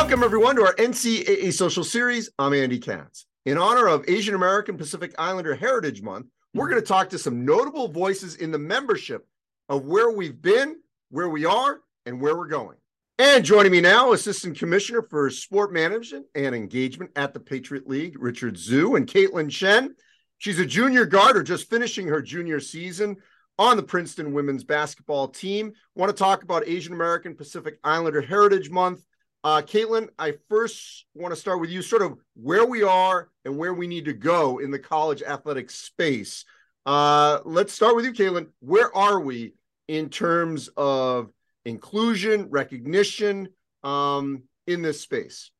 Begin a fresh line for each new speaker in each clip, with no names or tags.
Welcome, everyone, to our NCAA Social Series. I'm Andy Katz. In honor of Asian American Pacific Islander Heritage Month, we're going to talk to some notable voices in the membership of where we've been, where we are, and where we're going. And joining me now, Assistant Commissioner for Sport Management and Engagement at the Patriot League, Richard Zhu, and Kaitlyn Chen. She's a junior guard or just finishing her junior season on the Princeton women's basketball team. Want to talk about Asian American Pacific Islander Heritage Month uh, Kaitlyn, I first want to start with you, sort of where we are and where we need to go in the college athletic space. Uh, let's start with you, Kaitlyn. Where are we in terms of inclusion, recognition um, in this space?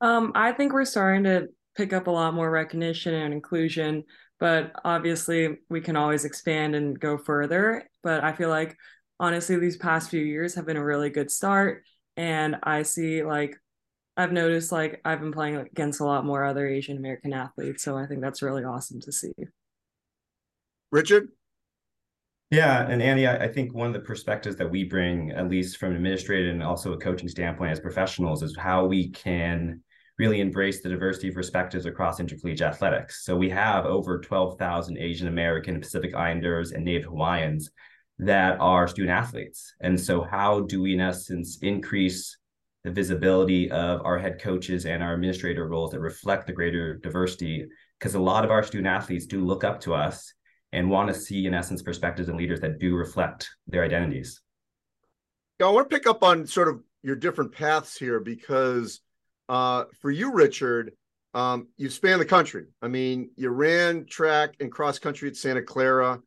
Um, I think we're starting to pick up a lot more recognition and inclusion, but obviously we can always expand and go further. But I feel like honestly, these past few years have been a really good start and I see like I've noticed like I've been playing against a lot more other Asian American athletes, so I think that's really awesome to see.
Richard?
Yeah, and Andy, I, I think one of the perspectives that we bring, at least from an administrative and also a coaching standpoint as professionals, is how we can really embrace the diversity of perspectives across intercollegiate athletics. So we have over 12,000 Asian American, Pacific Islanders, and Native Hawaiians that are student athletes. And so, how do we, in essence, increase the visibility of our head coaches and our administrator roles that reflect the greater diversity? Because a lot of our student athletes do look up to us and want to see, in essence, perspectives and leaders that do reflect their identities.
Yeah, I want to pick up on sort of your different paths here because uh, for you, Richard, um, you span the country. I mean, you ran track and cross country at Santa Clara.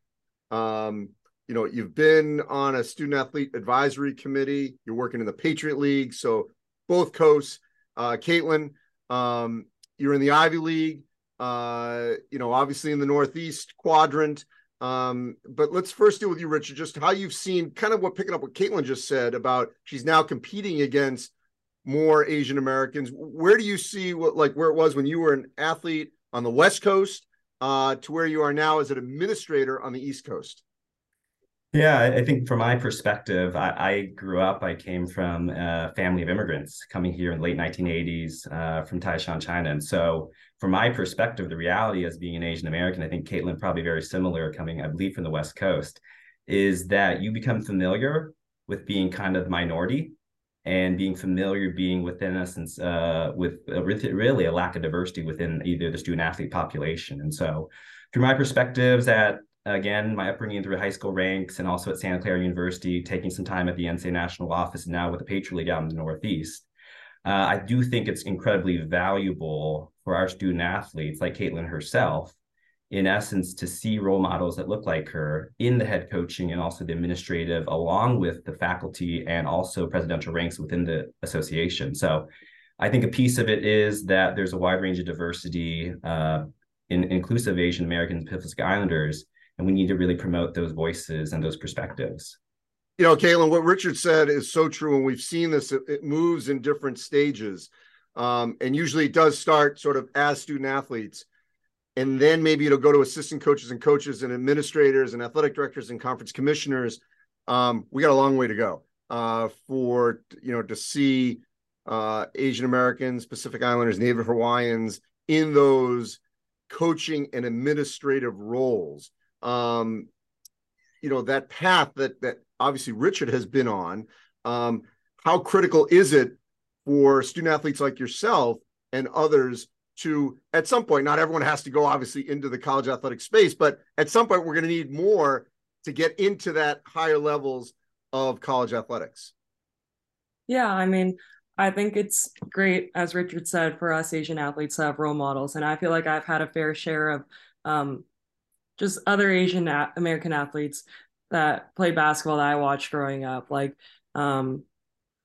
Um, you know you've been on a student athlete advisory committee you're working in the patriot league so both coasts uh kaitlyn um you're in the ivy league uh you know obviously in the northeast quadrant um but let's first deal with you richard just how you've seen kind of what picking up what kaitlyn just said about she's now competing against more asian americans. Where do you see what like where it was when you were an athlete on the west coast uh to where you are now as an administrator on the east coast
yeah, I think from my perspective, I, I, grew up, I came from a family of immigrants coming here in the late 1980s uh, from Taishan, China. And so, from my perspective, the reality as being an Asian American, I think Kaitlyn probably very similar coming, I believe, from the West Coast, is that you become familiar with being kind of the minority and being familiar being within essence uh, with a, really a lack of diversity within either the student athlete population. And so, through my perspectives at again, my upbringing through high school ranks and also at Santa Clara University, taking some time at the NCAA national office and now with the Patriot League out in the Northeast. Uh, I do think it's incredibly valuable for our student athletes like Kaitlyn herself, in essence, to see role models that look like her in the head coaching and also the administrative, along with the faculty and also presidential ranks within the association. So I think a piece of it is that there's a wide range of diversity uh, in inclusive Asian Americans, Pacific Islanders, and we need to really promote those voices and those perspectives.
You know Kaitlyn, what richard said is so true and we've seen this it, moves in different stages. Um, and usually it does start sort of as student athletes and then maybe it'll go to assistant coaches and coaches and administrators and athletic directors and conference commissioners. Um, we got a long way to go uh, for you know to see uh, asian americans pacific islanders native hawaiians in those coaching and administrative roles um, you know that path that that obviously Richard has been on. Um, how critical is it for student athletes like yourself and others to at some point not everyone has to go obviously into the college athletic space but at some point we're going to need more to get into that higher levels of college athletics
yeah i mean i think it's great as richard said for us asian athletes to have role models and i feel like i've had a fair share of um, just other Asian a- American athletes that played basketball that I watched growing up, like um,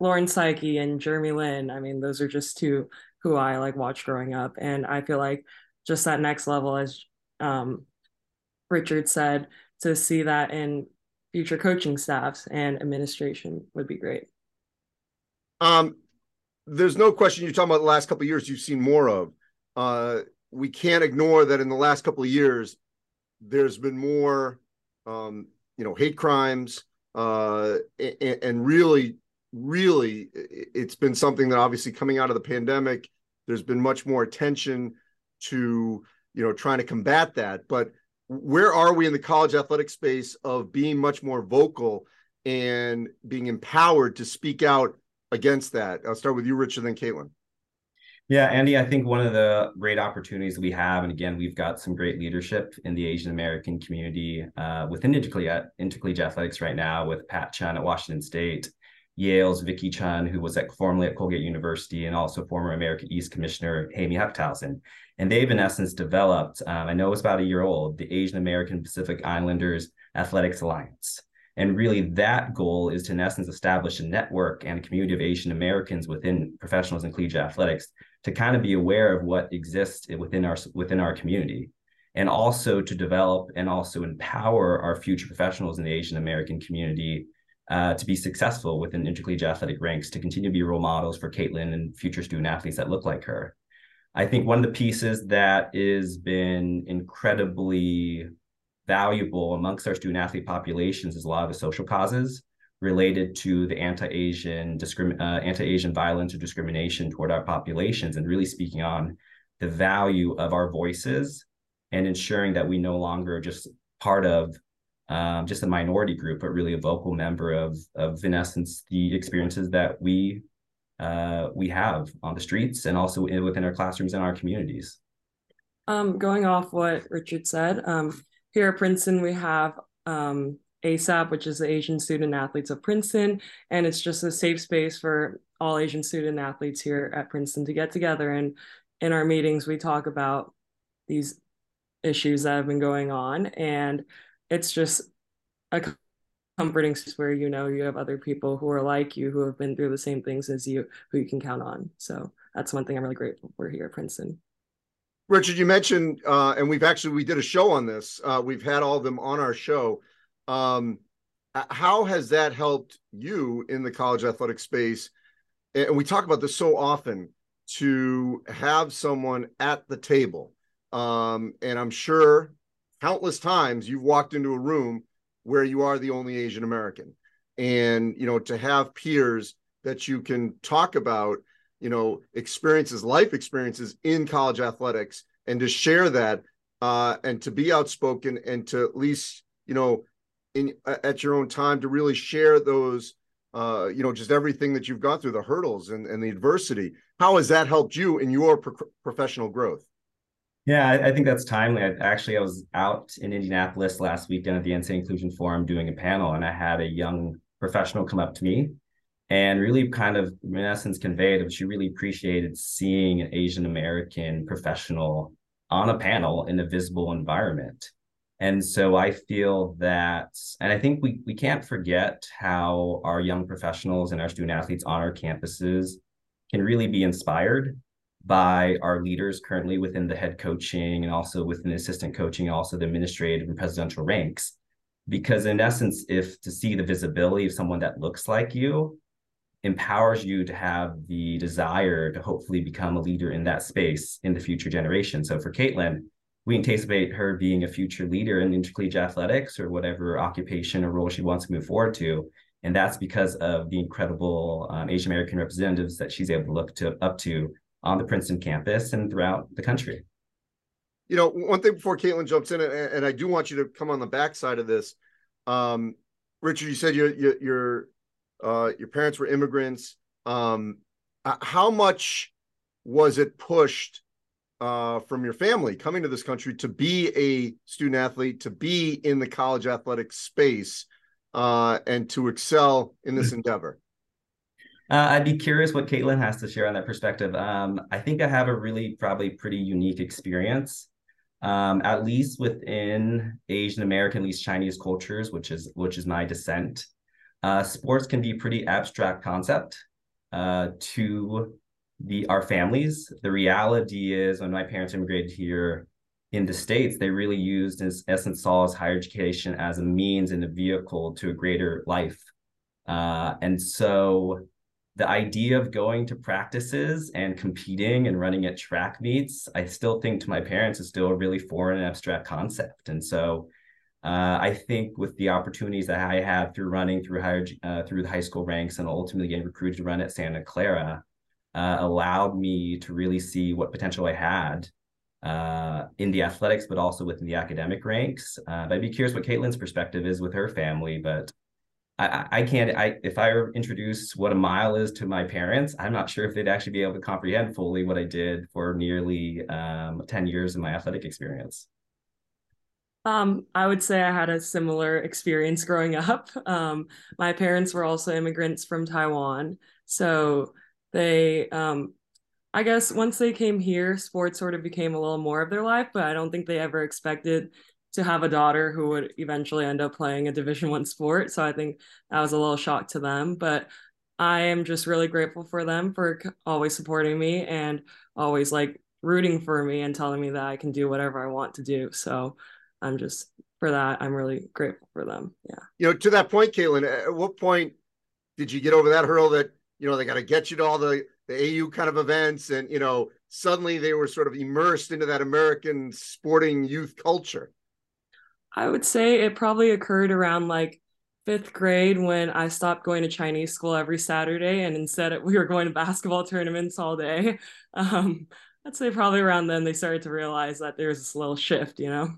Lauren Saiki and Jeremy Lin. I mean, those are just two who I like watched growing up, and I feel like just that next level, as um, Richard said, to see that in future coaching staffs and administration would be great.
Um, there's no question you're talking about the last couple years you've seen more of. Uh, we can't ignore that in the last couple of years there's been more, um, you know, hate crimes, uh, and, and really really it's been something that obviously coming out of the pandemic, there's been much more attention to you know trying to combat that. But where are we in the college athletic space of being much more vocal and being empowered to speak out against that? I'll start with you, Richard, then Kaitlyn.
Yeah, Andy, I think one of the great opportunities we have, and again, we've got some great leadership in the Asian American community uh, within intercollegiate, intercollegiate athletics right now with Pat Chun at Washington State, Yale's Vicky Chun, who was at, formerly at Colgate University, and also former America East Commissioner Amy Huchthausen. And they've, in essence, developed, um, I know it's about a year old, the Asian American Pacific Islanders Athletics Alliance. And really, that goal is to, in essence, establish a network and a community of Asian Americans within professionals and collegiate athletics to kind of be aware of what exists within our within our community, and also to develop and also empower our future professionals in the Asian American community uh, to be successful within intercollegiate athletic ranks, to continue to be role models for Kaitlyn and future student athletes that look like her. I think one of the pieces that has been incredibly valuable amongst our student athlete populations is a lot of the social causes related to the anti-Asian uh, anti-Asian violence or discrimination toward our populations, and really speaking on the value of our voices and ensuring that we no longer just part of um, just a minority group, but really a vocal member of of in essence the experiences that we uh, we have on the streets and also in, within our classrooms and our communities.
Um, going off what Richard said, um, here at Princeton, we have um, ASAP, which is the Asian Student Athletes of Princeton, and it's just a safe space for all Asian student athletes here at Princeton to get together. And in our meetings, we talk about these issues that have been going on, and it's just a comforting space where you know you have other people who are like you, who have been through the same things as you, who you can count on. So that's one thing I'm really grateful for here at Princeton.
Richard, you mentioned, uh, and we've actually we did a show on this. Uh, we've had all of them on our show. Um, how has that helped you in the college athletic space? And we talk about this so often to have someone at the table. Um, and I'm sure countless times you've walked into a room where you are the only Asian American. And, you know, to have peers that you can talk about you know experiences life experiences in college athletics and to share that uh, and to be outspoken and to at least you know in at your own time to really share those uh, you know just everything that you've gone through the hurdles and, and the adversity. How has that helped you in your pro- professional growth?
Yeah I, I, think that's timely. I, actually i was out in indianapolis last weekend at the NCAA inclusion forum doing a panel and i had a young professional come up to me and really kind of in essence conveyed that she really appreciated seeing an Asian American professional on a panel in a visible environment. And so I feel that, and I think we we can't forget how our young professionals and our student athletes on our campuses can really be inspired by our leaders currently within the head coaching and also within assistant coaching, also the administrative and presidential ranks. Because in essence, if to see the visibility of someone that looks like you empowers you to have the desire to hopefully become a leader in that space in the future generation. So for Kaitlyn, we anticipate her being a future leader in intercollegiate athletics or whatever occupation or role she wants to move forward to. And that's because of the incredible um, Asian American representatives that she's able to look to up to on the Princeton campus and throughout the country.
You know, one thing before Kaitlyn jumps in, and, and I do want you to come on the backside of this. Um, Richard, you said you're, you're uh, your parents were immigrants. Um, how much was it pushed uh, from your family coming to this country to be a student athlete, to be in the college athletic space, uh, and to excel in this endeavor?
Uh, I'd be curious what Kaitlyn has to share on that perspective. Um, I think I have a really probably pretty unique experience, um, at least within Asian American, at least Chinese cultures, which is which is my descent. Uh, sports can be a pretty abstract concept uh, to the our families. The reality is, when my parents immigrated here in the states, they really used, in essence, saw as higher education as a means and a vehicle to a greater life. Uh, and so, the idea of going to practices and competing and running at track meets, I still think to my parents is still a really foreign and abstract concept. And so, Uh, I think with the opportunities that I had through running through higher uh, through the high school ranks and ultimately getting recruited to run at Santa Clara, uh, allowed me to really see what potential I had uh, in the athletics, but also within the academic ranks. Uh, but I'd be curious what Kaitlyn's perspective is with her family. But I, I can't. I if I introduce what a mile is to my parents, I'm not sure if they'd actually be able to comprehend fully what I did for nearly um, ten years in my athletic experience.
Um, I would say I had a similar experience growing up. Um, my parents were also immigrants from Taiwan, so they um, I guess once they came here, sports sort of became a little more of their life, but I don't think they ever expected to have a daughter who would eventually end up playing a division one sport. So I think that was a little shock to them, but I am just really grateful for them for always supporting me and always like rooting for me and telling me that I can do whatever I want to do. So I'm just for that, I'm really grateful for them. Yeah.
You know, to that point, Kaitlyn, at what point did you get over that hurdle that, you know, they got to get you to all the the AU kind of events, and you know, suddenly they were sort of immersed into that American sporting youth culture.
I would say it probably occurred around like fifth grade when I stopped going to Chinese school every Saturday, and instead we were going to basketball tournaments all day. Um, I'd say probably around then they started to realize that there was this little shift, you know.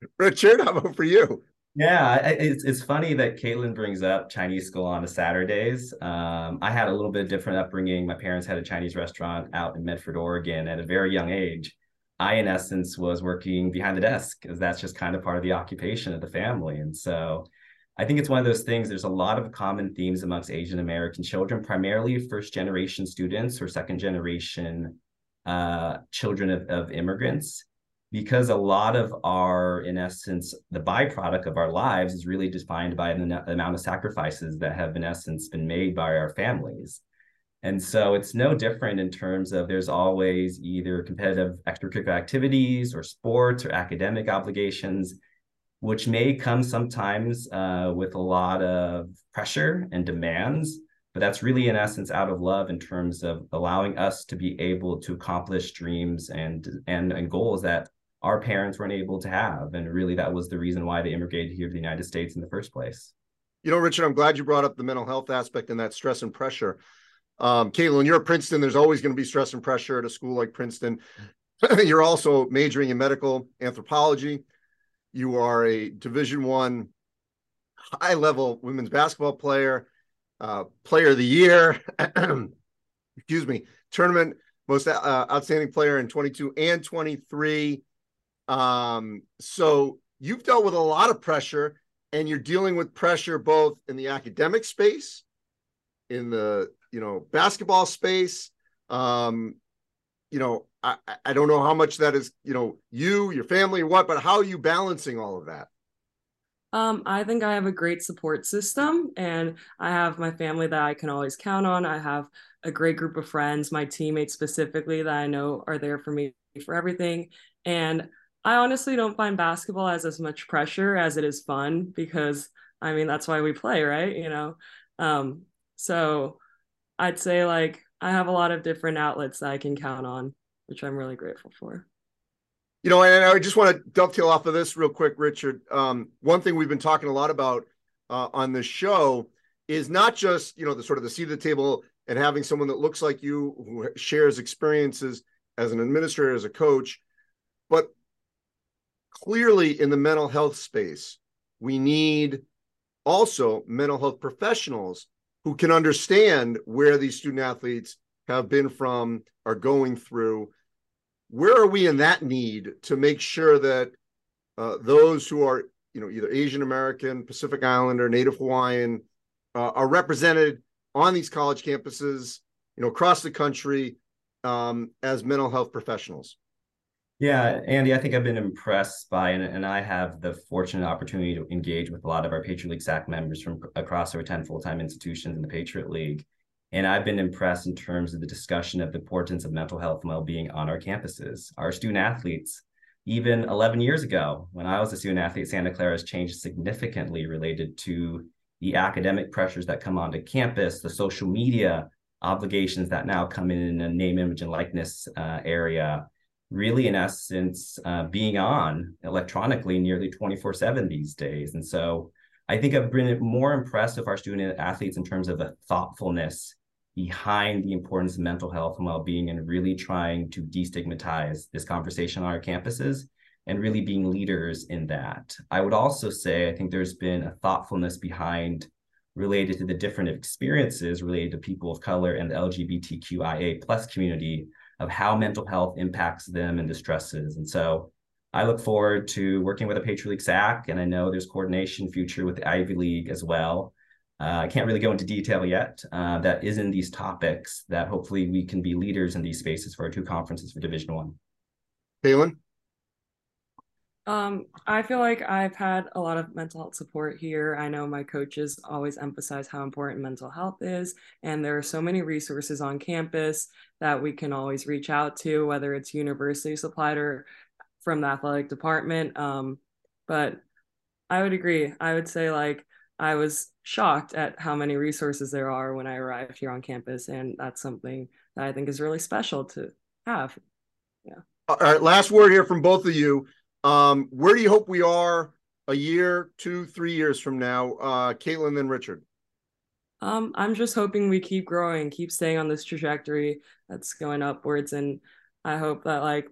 Richard, how about for you?
Yeah, it's it's funny that Kaitlyn brings up Chinese school on the Saturdays. Um, I had a little bit of different upbringing. My parents had a Chinese restaurant out in Medford, Oregon, at a very young age. I, in essence, was working behind the desk because that's just kind of part of the occupation of the family. And so, I think it's one of those things. There's a lot of common themes amongst Asian American children, primarily first generation students or second generation uh, children of, of immigrants because a lot of our, in essence, the byproduct of our lives is really defined by the, amount of sacrifices that have, in essence, been made by our families. And so it's no different in terms of there's always either competitive extracurricular activities or sports or academic obligations, which may come sometimes uh, with a lot of pressure and demands. But that's really, in essence, out of love in terms of allowing us to be able to accomplish dreams and and, and goals that our parents weren't able to have. And really, that was the reason why they immigrated here to the United States in the first place.
You know, Richard, I'm glad you brought up the mental health aspect and that stress and pressure. Um, Kaitlyn, you're at Princeton. There's always going to be stress and pressure at a school like Princeton. you're also majoring in medical anthropology. You are a Division One high level women's basketball player, uh, player of the year. excuse me, tournament most uh, outstanding player in 22 and 23. Um, so you've dealt with a lot of pressure and you're dealing with pressure both in the academic space, in the, you know, basketball space. Um, you know, I, I don't know how much that is, you know, you, your family, what, but how are you balancing all of that?
Um, I think I have a great support system and I have my family that I can always count on. I have a great group of friends, my teammates specifically that I know are there for me for everything. And I honestly don't find basketball as as much pressure as it is fun because I mean that's why we play, right? You know. Um, so I'd say like I have a lot of different outlets that I can count on, which I'm really grateful for.
You know, and I just want to dovetail off of this real quick, Richard. Um, one thing we've been talking a lot about uh, on this show is not just you know the sort of the seat of the table and having someone that looks like you who shares experiences as an administrator, as a coach, but clearly in the mental health space, we need also mental health professionals who can understand where these student athletes have been from, are going through. Where are we in that need to make sure that uh, those who are, you know, either Asian American, Pacific Islander, Native Hawaiian, uh, are represented on these college campuses, you know, across the country um, as mental health professionals?
Yeah, Andy, I think I've been impressed by, and, and I have the fortunate opportunity to engage with a lot of our Patriot League SAAC members from across our 10 full time institutions in the Patriot League. And I've been impressed in terms of the discussion of the importance of mental health and well being on our campuses. Our student athletes, even 11 years ago, when I was a student athlete, Santa Clara has changed significantly related to the academic pressures that come onto campus, the social media obligations that now come in in a name, image, and likeness uh, area really, in essence, uh, being on electronically nearly 24 7 these days. And so I think I've been more impressed with our student athletes in terms of the thoughtfulness behind the importance of mental health and well-being and really trying to destigmatize this conversation on our campuses and really being leaders in that. I would also say I think there's been a thoughtfulness behind related to the different experiences related to people of color and the LGBTQIA plus community of how mental health impacts them and distresses. And so I look forward to working with a Patriot League SAAC, and I know there's coordination future with the Ivy League as well. Uh, I can't really go into detail yet. Uh, that is in these topics that hopefully we can be leaders in these spaces for our two conferences for Division One.
Kaitlyn?
Um, I feel like I've had a lot of mental health support here. I know my coaches always emphasize how important mental health is, and there are so many resources on campus that we can always reach out to, whether it's university supplied or from the athletic department. Um, but I would agree. I would say like I was shocked at how many resources there are when I arrived here on campus, and that's something that I think is really special to have. Yeah.
All right. Last word here from both of you. Um, where do you hope we are a year, two, three years from now? Uh, Kaitlyn, then Richard.
Um, I'm just hoping we keep growing, keep staying on this trajectory that's going upwards, and I hope that like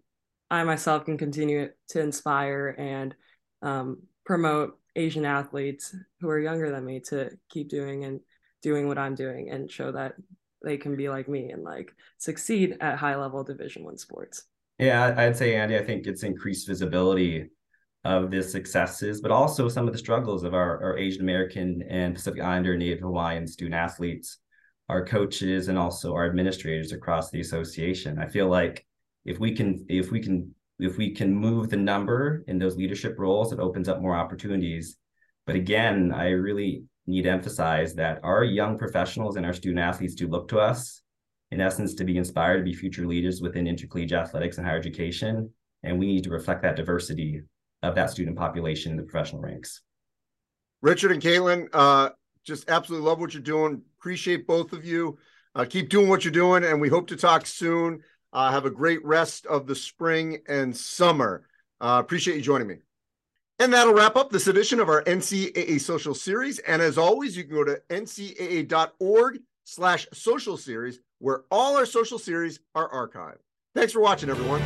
I myself can continue to inspire and um, promote Asian athletes who are younger than me to keep doing and doing what I'm doing and show that they can be like me and like succeed at high level Division One sports.
Yeah, I'd say, Andy, I think it's increased visibility of the successes, but also some of the struggles of our, our Asian American and Pacific Islander, Native Hawaiian student athletes, our coaches, and also our administrators across the association. I feel like if we can, if we can, if we can move the number in those leadership roles, it opens up more opportunities. But again, I really need to emphasize that our young professionals and our student athletes do look to us in essence, to be inspired to be future leaders within intercollegiate athletics and higher education. And we need to reflect that diversity of that student population in the professional ranks.
Richard and Kaitlyn, uh, just absolutely love what you're doing. Appreciate both of you. Uh, keep doing what you're doing, and we hope to talk soon. Uh, have a great rest of the spring and summer. Uh, appreciate you joining me. And that'll wrap up this edition of our NCAA social series. And as always, you can go to ncaa.org slash social series where all our social series are archived. Thanks for watching, everyone.